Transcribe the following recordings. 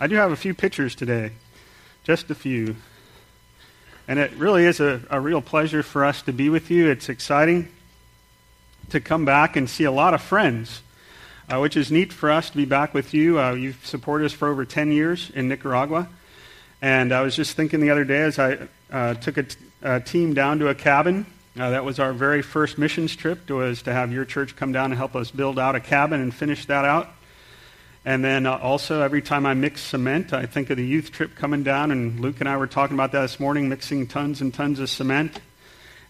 I do have a few pictures today, just a few. And it really is a, a real pleasure for us to be with you. It's exciting to come back and see a lot of friends, uh, which is neat for us to be back with you. Uh, you've supported us for over 10 years in Nicaragua. And I was just thinking the other day as I uh, took a, t- a team down to a cabin. Uh, that was our very first missions trip, was to have your church come down and help us build out a cabin and finish that out. And then uh, also, every time I mix cement, I think of the youth trip coming down, and Luke and I were talking about that this morning, mixing tons and tons of cement.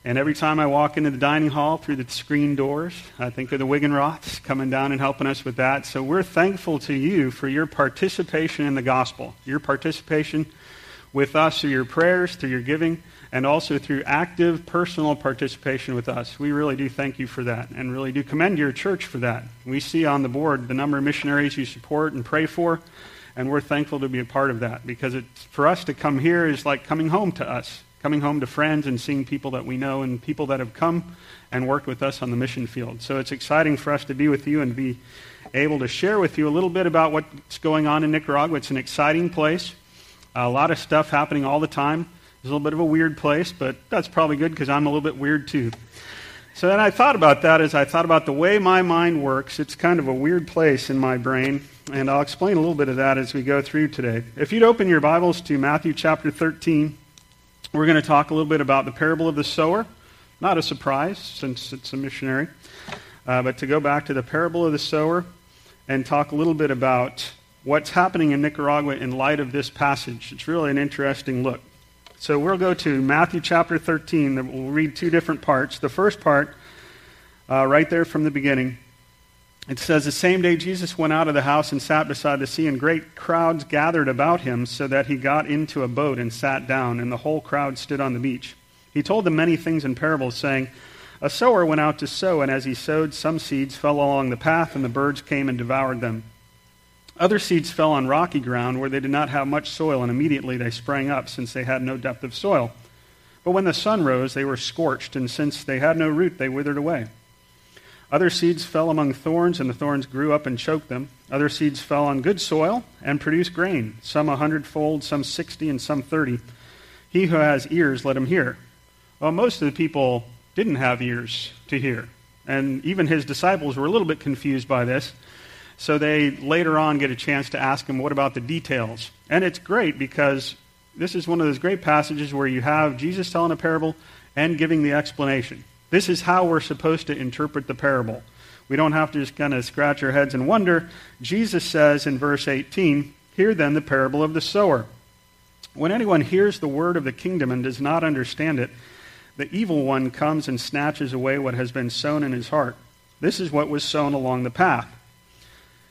And every time I walk into the dining hall through the screen doors, I think of the Wiggenroths coming down and helping us with that. So we're thankful to you for your participation in the gospel, your participation with us through your prayers, through your giving, and also through active personal participation with us. We really do thank you for that and really do commend your church for that. We see on the board the number of missionaries you support and pray for, and we're thankful to be a part of that because it's, for us to come here is like coming home to us, coming home to friends and seeing people that we know and people that have come and worked with us on the mission field. So it's exciting for us to be with you and be able to share with you a little bit about what's going on in Nicaragua. It's an exciting place, a lot of stuff happening all the time. It's a little bit of a weird place, but that's probably good because I'm a little bit weird too. So then I thought about that as I thought about the way my mind works. It's kind of a weird place in my brain, and I'll explain a little bit of that as we go through today. If you'd open your Bibles to Matthew chapter 13, we're going to talk a little bit about the parable of the sower. Not a surprise since it's a missionary, uh, but to go back to the parable of the sower and talk a little bit about what's happening in Nicaragua in light of this passage. It's really an interesting look. So we'll go to Matthew chapter 13. We'll read two different parts. The first part, uh, right there from the beginning, it says, The same day Jesus went out of the house and sat beside the sea, and great crowds gathered about him, so that he got into a boat and sat down, and the whole crowd stood on the beach. He told them many things in parables, saying, A sower went out to sow, and as he sowed, some seeds fell along the path, and the birds came and devoured them. Other seeds fell on rocky ground where they did not have much soil, and immediately they sprang up, since they had no depth of soil. But when the sun rose, they were scorched, and since they had no root, they withered away. Other seeds fell among thorns, and the thorns grew up and choked them. Other seeds fell on good soil and produced grain, some a hundredfold, some sixty, and some thirty. He who has ears, let him hear. Well, most of the people didn't have ears to hear. And even his disciples were a little bit confused by this. So they later on get a chance to ask him, what about the details? And it's great because this is one of those great passages where you have Jesus telling a parable and giving the explanation. This is how we're supposed to interpret the parable. We don't have to just kind of scratch our heads and wonder. Jesus says in verse 18, Hear then the parable of the sower. When anyone hears the word of the kingdom and does not understand it, the evil one comes and snatches away what has been sown in his heart. This is what was sown along the path.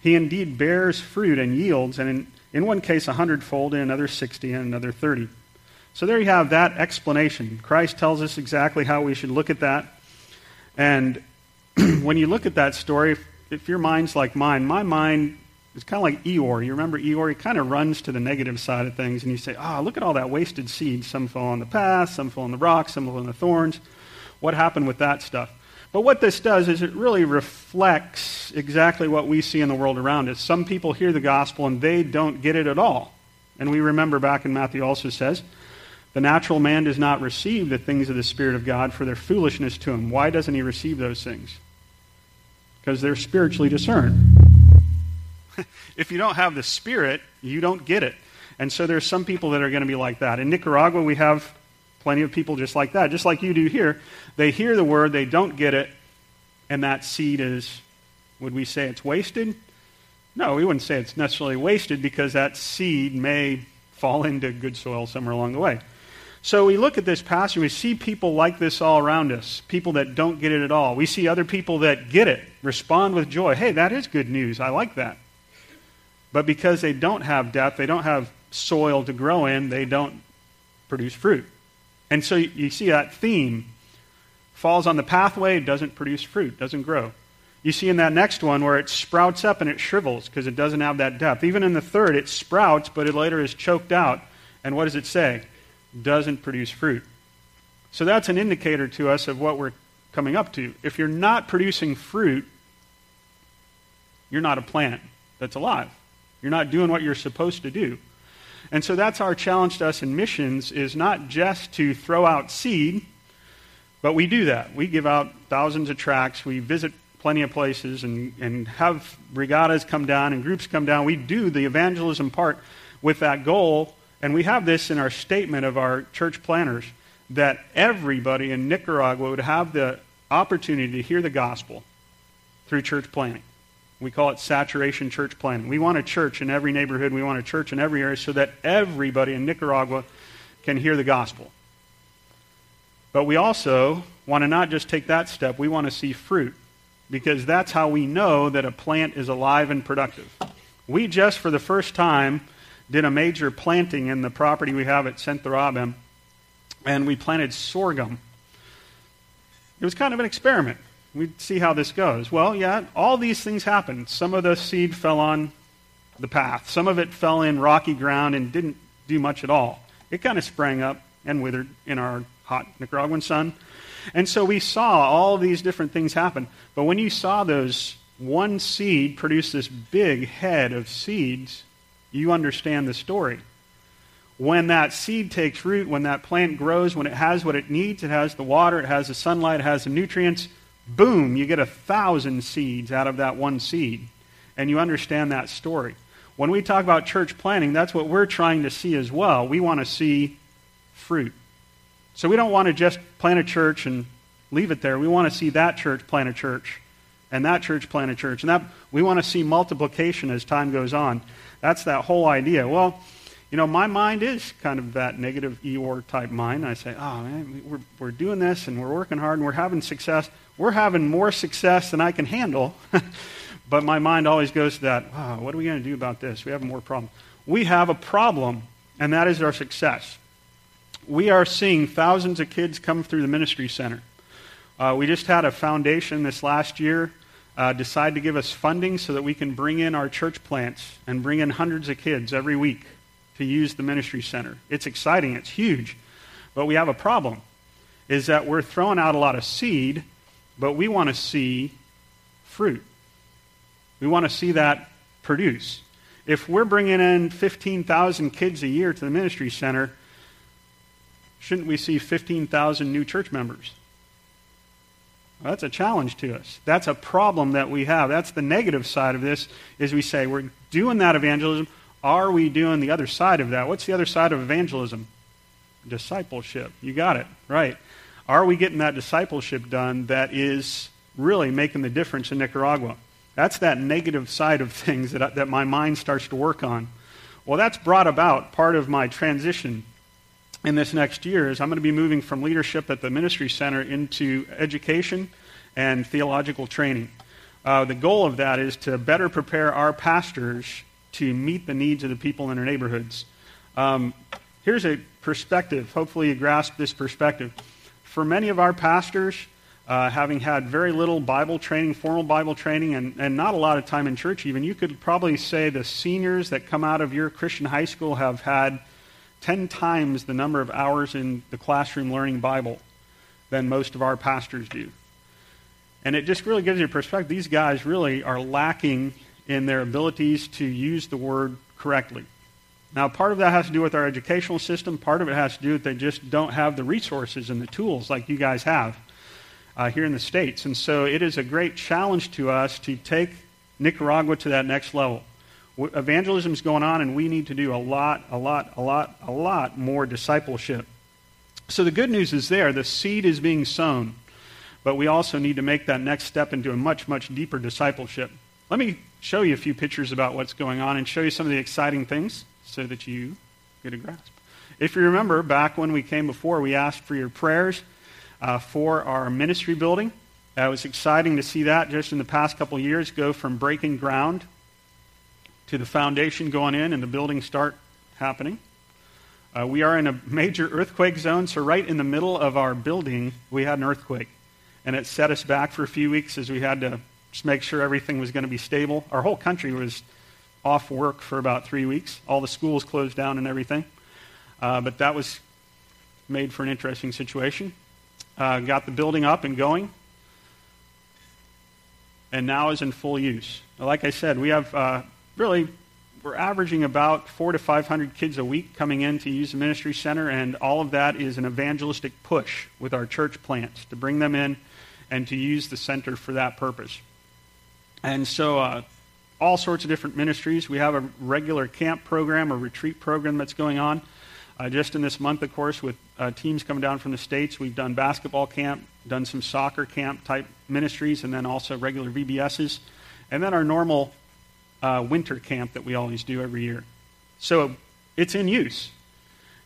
he indeed bears fruit and yields, and in, in one case a hundredfold, in another sixty, and another thirty. So there you have that explanation. Christ tells us exactly how we should look at that. And when you look at that story, if, if your mind's like mine, my mind is kind of like Eeyore. You remember Eeyore? He kind of runs to the negative side of things, and you say, ah, oh, look at all that wasted seed. Some fell on the path, some fell on the rocks, some fell on the thorns. What happened with that stuff? But what this does is it really reflects exactly what we see in the world around us. Some people hear the gospel and they don't get it at all. And we remember back in Matthew also says, the natural man does not receive the things of the Spirit of God for their foolishness to him. Why doesn't he receive those things? Because they're spiritually discerned. if you don't have the Spirit, you don't get it. And so there's some people that are going to be like that. In Nicaragua, we have Plenty of people just like that, just like you do here. They hear the word, they don't get it, and that seed is, would we say it's wasted? No, we wouldn't say it's necessarily wasted because that seed may fall into good soil somewhere along the way. So we look at this passage, we see people like this all around us, people that don't get it at all. We see other people that get it, respond with joy. Hey, that is good news. I like that. But because they don't have depth, they don't have soil to grow in, they don't produce fruit. And so you see that theme falls on the pathway, doesn't produce fruit, doesn't grow. You see in that next one where it sprouts up and it shrivels because it doesn't have that depth. Even in the third, it sprouts, but it later is choked out. And what does it say? Doesn't produce fruit. So that's an indicator to us of what we're coming up to. If you're not producing fruit, you're not a plant that's alive. You're not doing what you're supposed to do. And so that's our challenge to us in missions is not just to throw out seed, but we do that. We give out thousands of tracts. We visit plenty of places and, and have regattas come down and groups come down. We do the evangelism part with that goal. And we have this in our statement of our church planners that everybody in Nicaragua would have the opportunity to hear the gospel through church planting. We call it saturation church planting. We want a church in every neighborhood. We want a church in every area so that everybody in Nicaragua can hear the gospel. But we also want to not just take that step, we want to see fruit because that's how we know that a plant is alive and productive. We just, for the first time, did a major planting in the property we have at Centrabem, and we planted sorghum. It was kind of an experiment. We'd see how this goes. Well, yeah, all these things happened. Some of the seed fell on the path, some of it fell in rocky ground and didn't do much at all. It kind of sprang up and withered in our hot Nicaraguan sun. And so we saw all these different things happen. But when you saw those one seed produce this big head of seeds, you understand the story. When that seed takes root, when that plant grows, when it has what it needs, it has the water, it has the sunlight, it has the nutrients, boom, you get a thousand seeds out of that one seed. And you understand that story. When we talk about church planting, that's what we're trying to see as well. We want to see fruit. So we don't want to just plant a church and leave it there. We want to see that church plant a church and that church plant a church. And that we want to see multiplication as time goes on. That's that whole idea. Well, you know, my mind is kind of that negative Eeyore type mind. I say, oh, man, we're, we're doing this and we're working hard and we're having success. We're having more success than I can handle. but my mind always goes to that, what are we going to do about this? We have more problems. We have a problem, and that is our success we are seeing thousands of kids come through the ministry center. Uh, we just had a foundation this last year uh, decide to give us funding so that we can bring in our church plants and bring in hundreds of kids every week to use the ministry center. It's exciting, it's huge. But we have a problem is that we're throwing out a lot of seed, but we want to see fruit. We want to see that produce. If we're bringing in 15,000 kids a year to the ministry center, shouldn't we see 15,000 new church members? Well, that's a challenge to us. That's a problem that we have. That's the negative side of this is we say we're doing that evangelism. Are we doing the other side of that? What's the other side of evangelism? Discipleship. You got it. Right. Are we getting that discipleship done that is really making the difference in Nicaragua? That's that negative side of things that, that my mind starts to work on. Well, that's brought about part of my transition in this next year is I'm going to be moving from leadership at the ministry center into education and theological training. Uh, the goal of that is to better prepare our pastors to meet the needs of the people in their neighborhoods. Um, here's a perspective. Hopefully, you grasp this perspective. For many of our pastors, uh, having had very little Bible training, formal Bible training, and, and not a lot of time in church, even, you could probably say the seniors that come out of your Christian high school have had 10 times the number of hours in the classroom learning Bible than most of our pastors do. And it just really gives you a perspective. These guys really are lacking in their abilities to use the word correctly. Now, part of that has to do with our educational system. Part of it has to do with they just don't have the resources and the tools like you guys have uh, here in the States. And so it is a great challenge to us to take Nicaragua to that next level evangelism is going on, and we need to do a lot, a lot, a lot, a lot more discipleship. So the good news is there. The seed is being sown, but we also need to make that next step into a much, much deeper discipleship. Let me show you a few pictures about what's going on and show you some of the exciting things so that you get a grasp. If you remember, back when we came before, we asked for your prayers uh, for our ministry building. It was exciting to see that just in the past couple years go from breaking ground to the foundation going in and the building start happening. Uh, we are in a major earthquake zone, so right in the middle of our building, we had an earthquake. And it set us back for a few weeks as we had to just make sure everything was going to be stable. Our whole country was off work for about three weeks. All the schools closed down and everything. Uh, but that was made for an interesting situation. Uh, got the building up and going, and now is in full use. Like I said, we have uh, really we're averaging about four to five hundred kids a week coming in to use the ministry center, and all of that is an evangelistic push with our church plants to bring them in and to use the center for that purpose. And so, uh, all sorts of different ministries. We have a regular camp program, a retreat program that's going on. Uh, just in this month, of course, with uh, teams coming down from the States, we've done basketball camp, done some soccer camp type ministries, and then also regular VBSs. And then our normal uh, winter camp that we always do every year. So it's in use.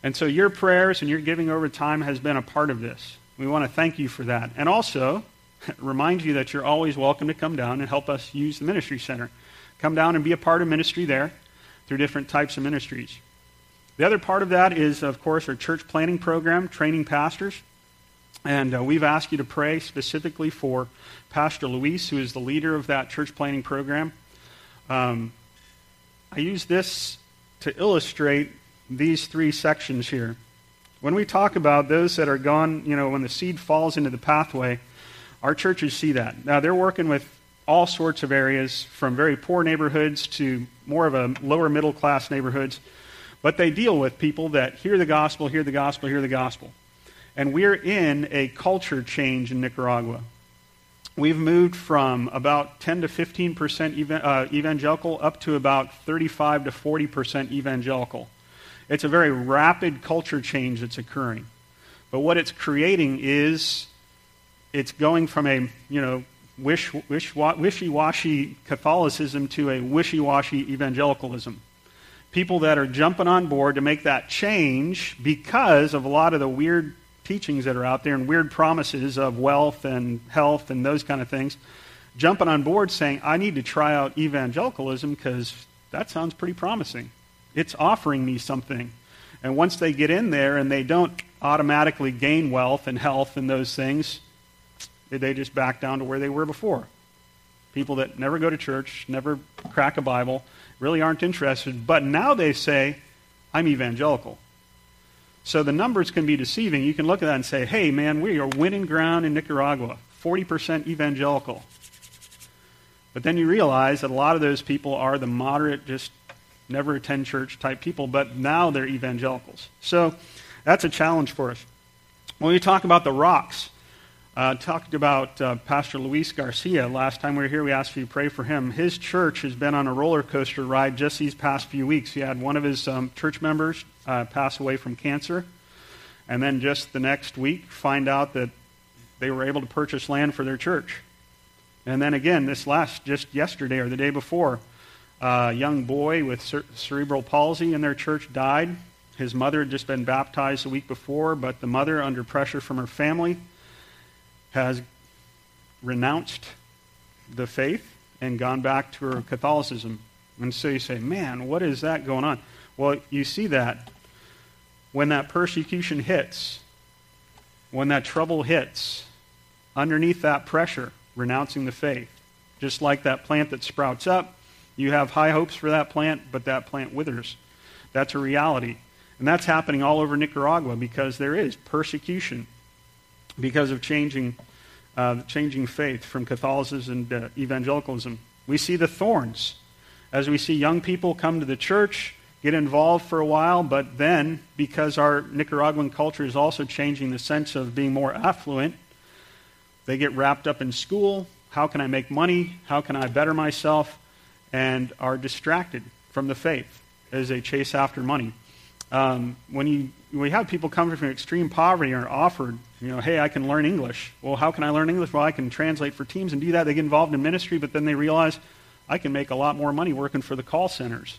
And so your prayers and your giving over time has been a part of this. We want to thank you for that. And also, remind you that you're always welcome to come down and help us use the ministry center. Come down and be a part of ministry there through different types of ministries. The other part of that is, of course, our church planting program, training pastors. And uh, we've asked you to pray specifically for Pastor Luis, who is the leader of that church planting program. Um, I use this to illustrate these three sections here. When we talk about those that are gone, you know, when the seed falls into the pathway, our churches see that. Now, they're working with all sorts of areas, from very poor neighborhoods to more of a lower middle class neighborhoods. But they deal with people that hear the gospel, hear the gospel, hear the gospel. And we're in a culture change in Nicaragua. We've moved from about 10 to 15 percent uh, evangelical up to about 35 to 40 percent evangelical. It's a very rapid culture change that's occurring. But what it's creating is it's going from a, you know, wish, wish, wishy-washy Catholicism to a wishy-washy evangelicalism. People that are jumping on board to make that change because of a lot of the weird teachings that are out there and weird promises of wealth and health and those kind of things, jumping on board saying, I need to try out evangelicalism because that sounds pretty promising. It's offering me something. And once they get in there and they don't automatically gain wealth and health and those things, they just back down to where they were before. People that never go to church, never crack a Bible, really aren't interested. But now they say, I'm evangelical. So the numbers can be deceiving. You can look at that and say, hey, man, we are winning ground in Nicaragua, 40% evangelical. But then you realize that a lot of those people are the moderate, just never attend church type people, but now they're evangelicals. So that's a challenge for us. When we talk about the rocks, uh, talked about uh, Pastor Luis Garcia. Last time we were here, we asked you to pray for him. His church has been on a roller coaster ride just these past few weeks. He had one of his um, church members uh, pass away from cancer, and then just the next week, find out that they were able to purchase land for their church. And then again, this last, just yesterday or the day before, a young boy with cer- cerebral palsy in their church died. His mother had just been baptized a week before, but the mother, under pressure from her family, has renounced the faith and gone back to her Catholicism. And so you say, man, what is that going on? Well, you see that when that persecution hits, when that trouble hits, underneath that pressure, renouncing the faith, just like that plant that sprouts up, you have high hopes for that plant, but that plant withers. That's a reality. And that's happening all over Nicaragua because there is persecution because of changing, uh, changing faith from Catholicism to evangelicalism. We see the thorns as we see young people come to the church, get involved for a while, but then, because our Nicaraguan culture is also changing the sense of being more affluent, they get wrapped up in school. How can I make money? How can I better myself? And are distracted from the faith as they chase after money. Um, when you we have people coming from extreme poverty and are offered, you know, hey, I can learn English. Well, how can I learn English? Well, I can translate for teams and do that. They get involved in ministry, but then they realize I can make a lot more money working for the call centers.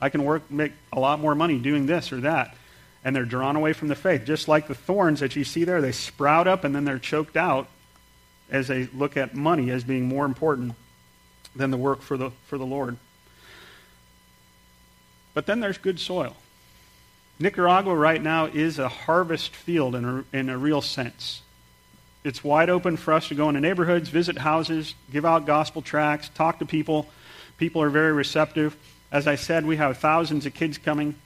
I can work make a lot more money doing this or that. And they're drawn away from the faith. Just like the thorns that you see there, they sprout up and then they're choked out as they look at money as being more important than the work for the, for the Lord. But then there's good soil. Nicaragua right now is a harvest field in a, in a real sense. It's wide open for us to go into neighborhoods, visit houses, give out gospel tracts, talk to people. People are very receptive. As I said, we have thousands of kids coming.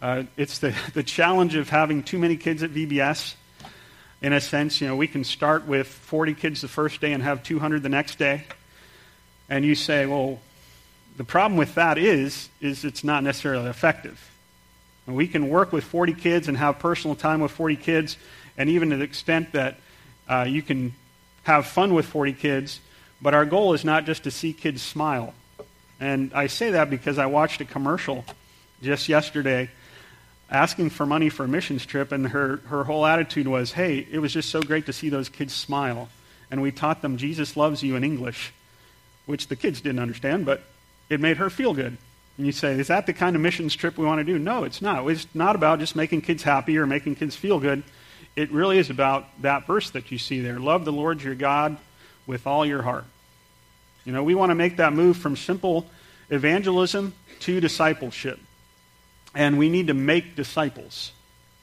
Uh, it's the, the challenge of having too many kids at VBS. In a sense, you know, we can start with 40 kids the first day and have 200 the next day. And you say, well, the problem with that is, is it's not necessarily effective. And we can work with 40 kids and have personal time with 40 kids, and even to the extent that uh, you can have fun with 40 kids, but our goal is not just to see kids smile. And I say that because I watched a commercial just yesterday asking for money for a missions trip, and her, her whole attitude was, hey, it was just so great to see those kids smile. And we taught them Jesus loves you in English, which the kids didn't understand, but it made her feel good. And you say, is that the kind of missions trip we want to do? No, it's not. It's not about just making kids happy or making kids feel good. It really is about that verse that you see there. Love the Lord your God with all your heart. You know, we want to make that move from simple evangelism to discipleship. And we need to make disciples.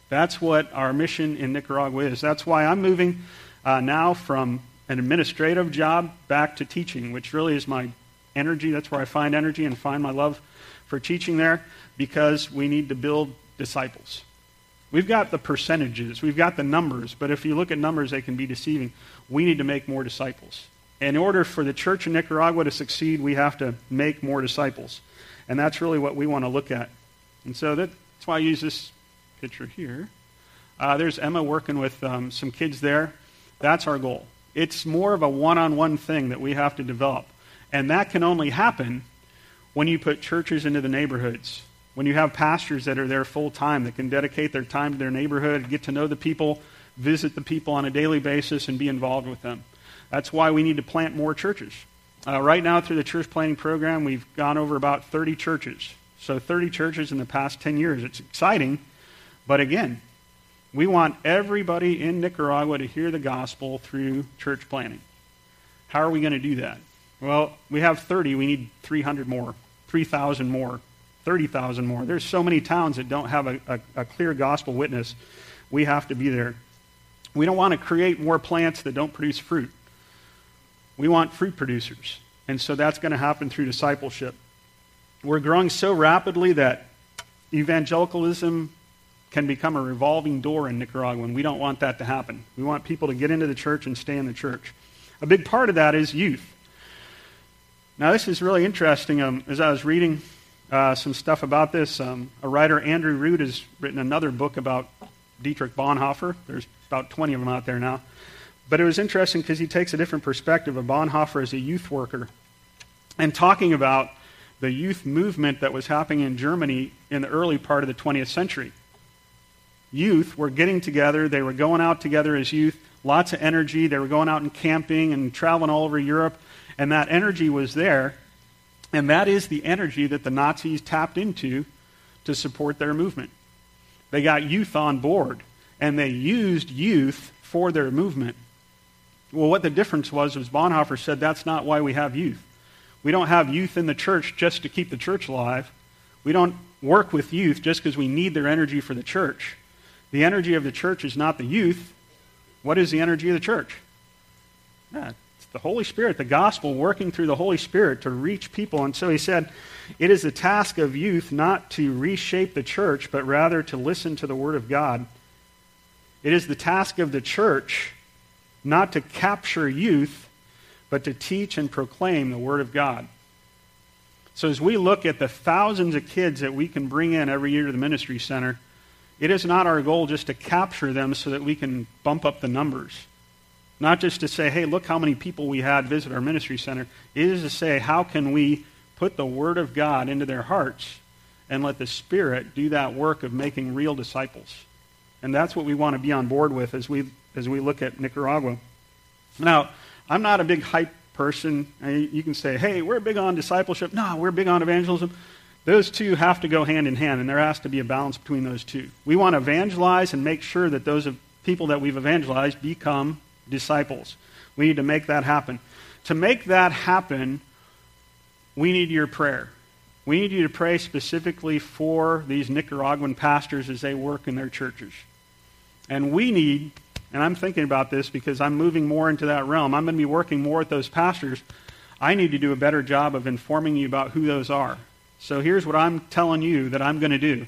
That's what our mission in Nicaragua is. That's why I'm moving uh, now from an administrative job back to teaching, which really is my energy. That's where I find energy and find my love for teaching there because we need to build disciples. We've got the percentages, we've got the numbers, but if you look at numbers, they can be deceiving. We need to make more disciples. In order for the church in Nicaragua to succeed, we have to make more disciples. And that's really what we want to look at. And so that's why I use this picture here. Uh, there's Emma working with um, some kids there. That's our goal. It's more of a one on one thing that we have to develop. And that can only happen when you put churches into the neighborhoods, when you have pastors that are there full time, that can dedicate their time to their neighborhood, get to know the people, visit the people on a daily basis, and be involved with them. That's why we need to plant more churches. Uh, right now, through the church planting program, we've gone over about 30 churches. So, 30 churches in the past 10 years. It's exciting, but again, we want everybody in Nicaragua to hear the gospel through church planting. How are we going to do that? Well, we have 30. We need 300 more, 3,000 more, 30,000 more. There's so many towns that don't have a, a, a, clear gospel witness. We have to be there. We don't want to create more plants that don't produce fruit. We want fruit producers. And so that's going to happen through discipleship. We're growing so rapidly that evangelicalism can become a revolving door in Nicaragua, and we don't want that to happen. We want people to get into the church and stay in the church. A big part of that is youth. Now, this is really interesting. Um, as I was reading uh, some stuff about this, um, a writer, Andrew Root, has written another book about Dietrich Bonhoeffer. There's about 20 of them out there now. But it was interesting because he takes a different perspective of Bonhoeffer as a youth worker and talking about the youth movement that was happening in Germany in the early part of the 20th century. Youth were getting together, they were going out together as youth, lots of energy, they were going out and camping and traveling all over Europe and that energy was there. And that is the energy that the Nazis tapped into to support their movement. They got youth on board, and they used youth for their movement. Well, what the difference was was Bonhoeffer said that's not why we have youth. We don't have youth in the church just to keep the church alive. We don't work with youth just because we need their energy for the church. The energy of the church is not the youth. What is the energy of the church? Yeah, the Holy Spirit, the gospel working through the Holy Spirit to reach people. And so he said, it is the task of youth not to reshape the church, but rather to listen to the Word of God. It is the task of the church not to capture youth, but to teach and proclaim the Word of God. So as we look at the thousands of kids that we can bring in every year to the ministry center, it is not our goal just to capture them so that we can bump up the numbers. Not just to say, hey, look how many people we had visit our ministry center. It is to say, how can we put the Word of God into their hearts and let the Spirit do that work of making real disciples? And that's what we want to be on board with as we, as we look at Nicaragua. Now, I'm not a big hype person. You can say, hey, we're big on discipleship. No, we're big on evangelism. Those two have to go hand in hand, and there has to be a balance between those two. We want to evangelize and make sure that those people that we've evangelized become disciples. We need to make that happen. To make that happen, we need your prayer. We need you to pray specifically for these Nicaraguan pastors as they work in their churches. And we need, and I'm thinking about this because I'm moving more into that realm, I'm going to be working more with those pastors. I need to do a better job of informing you about who those are. So here's what I'm telling you that I'm going to do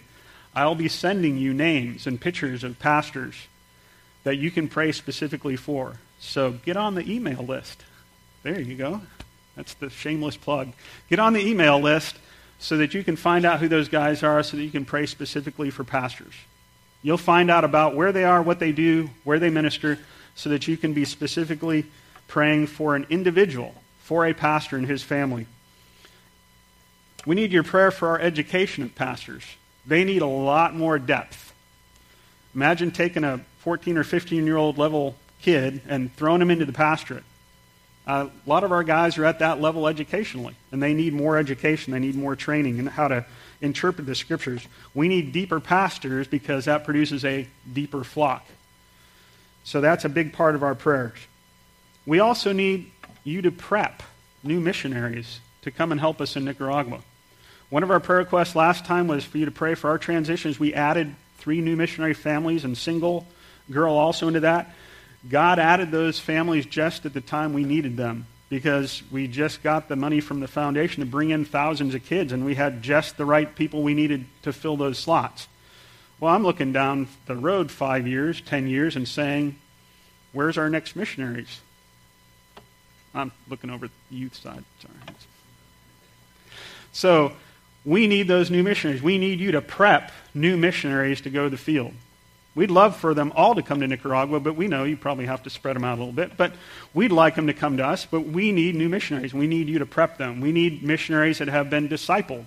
I'll be sending you names and pictures of pastors that you can pray specifically for. So get on the email list. There you go. That's the shameless plug. Get on the email list so that you can find out who those guys are so that you can pray specifically for pastors. You'll find out about where they are, what they do, where they minister, so that you can be specifically praying for an individual, for a pastor and his family. We need your prayer for our education of pastors. They need a lot more depth. Imagine taking a 14 or 15 year old level kid and throwing him into the pastorate. Uh, a lot of our guys are at that level educationally, and they need more education. They need more training in how to interpret the scriptures. We need deeper pastors because that produces a deeper flock. So that's a big part of our prayers. We also need you to prep new missionaries to come and help us in Nicaragua. One of our prayer requests last time was for you to pray for our transitions. We added three new missionary families and single girl also into that. God added those families just at the time we needed them because we just got the money from the foundation to bring in thousands of kids, and we had just the right people we needed to fill those slots. Well, I'm looking down the road five years, ten years, and saying, where's our next missionaries? I'm looking over the youth side. Sorry. So we need those new missionaries. We need you to prep new missionaries to go to the field. We'd love for them all to come to Nicaragua, but we know you probably have to spread them out a little bit. But we'd like them to come to us, but we need new missionaries. We need you to prep them. We need missionaries that have been discipled,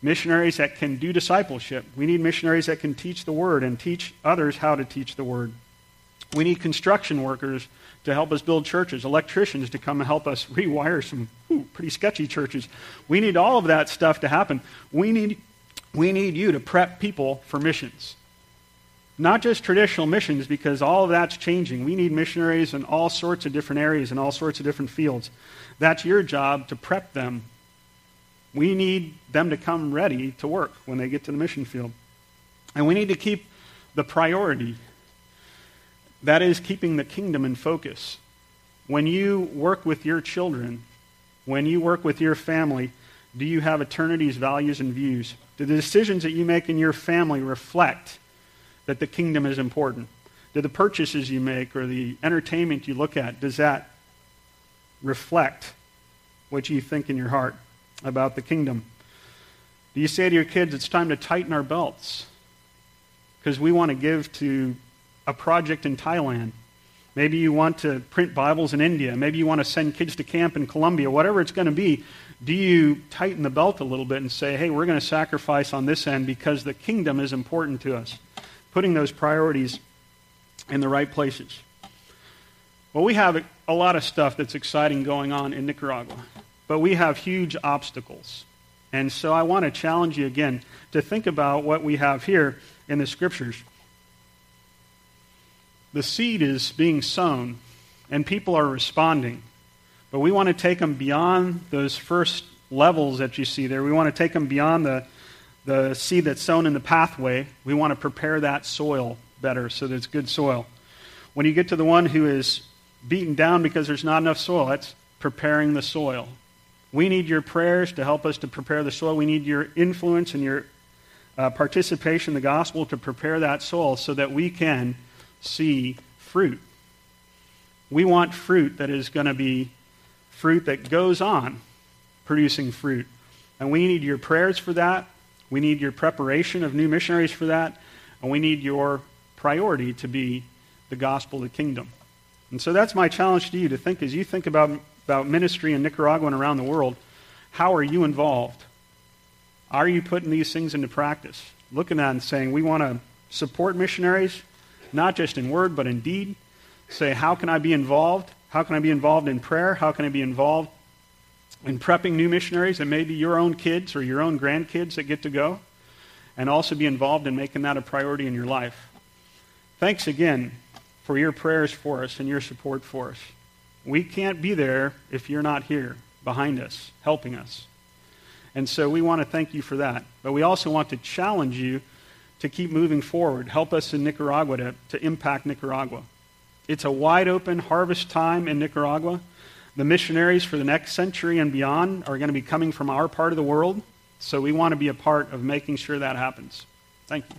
missionaries that can do discipleship. We need missionaries that can teach the word and teach others how to teach the word. We need construction workers to help us build churches, electricians to come and help us rewire some ooh, pretty sketchy churches. We need all of that stuff to happen. We need, we need you to prep people for missions. Not just traditional missions, because all of that's changing. We need missionaries in all sorts of different areas and all sorts of different fields. That's your job to prep them. We need them to come ready to work when they get to the mission field. And we need to keep the priority that is, keeping the kingdom in focus. When you work with your children, when you work with your family, do you have eternity's values and views? Do the decisions that you make in your family reflect that the kingdom is important? Do the purchases you make or the entertainment you look at, does that reflect what you think in your heart about the kingdom? Do you say to your kids, it's time to tighten our belts? Because we want to give to a project in Thailand. Maybe you want to print Bibles in India. Maybe you want to send kids to camp in Colombia. Whatever it's going to be, do you tighten the belt a little bit and say, hey, we're going to sacrifice on this end because the kingdom is important to us? Putting those priorities in the right places. Well, we have a lot of stuff that's exciting going on in Nicaragua, but we have huge obstacles. And so I want to challenge you again to think about what we have here in the scriptures. The seed is being sown, and people are responding. But we want to take them beyond those first levels that you see there. We want to take them beyond the, the seed that's sown in the pathway, we want to prepare that soil better so that it's good soil. When you get to the one who is beaten down because there's not enough soil, that's preparing the soil. We need your prayers to help us to prepare the soil. We need your influence and your uh, participation in the gospel to prepare that soil so that we can see fruit. We want fruit that is going to be fruit that goes on producing fruit. And we need your prayers for that. We need your preparation of new missionaries for that, and we need your priority to be the gospel of the kingdom. And so that's my challenge to you to think as you think about, about ministry in Nicaragua and around the world, how are you involved? Are you putting these things into practice? Looking at and saying, we want to support missionaries, not just in word, but in deed. Say, how can I be involved? How can I be involved in prayer? How can I be involved in prepping new missionaries and maybe your own kids or your own grandkids that get to go, and also be involved in making that a priority in your life. Thanks again for your prayers for us and your support for us. We can't be there if you're not here behind us, helping us. And so we want to thank you for that. But we also want to challenge you to keep moving forward. Help us in Nicaragua to, to impact Nicaragua. It's a wide open harvest time in Nicaragua. The missionaries for the next century and beyond are going to be coming from our part of the world. So we want to be a part of making sure that happens. Thank you.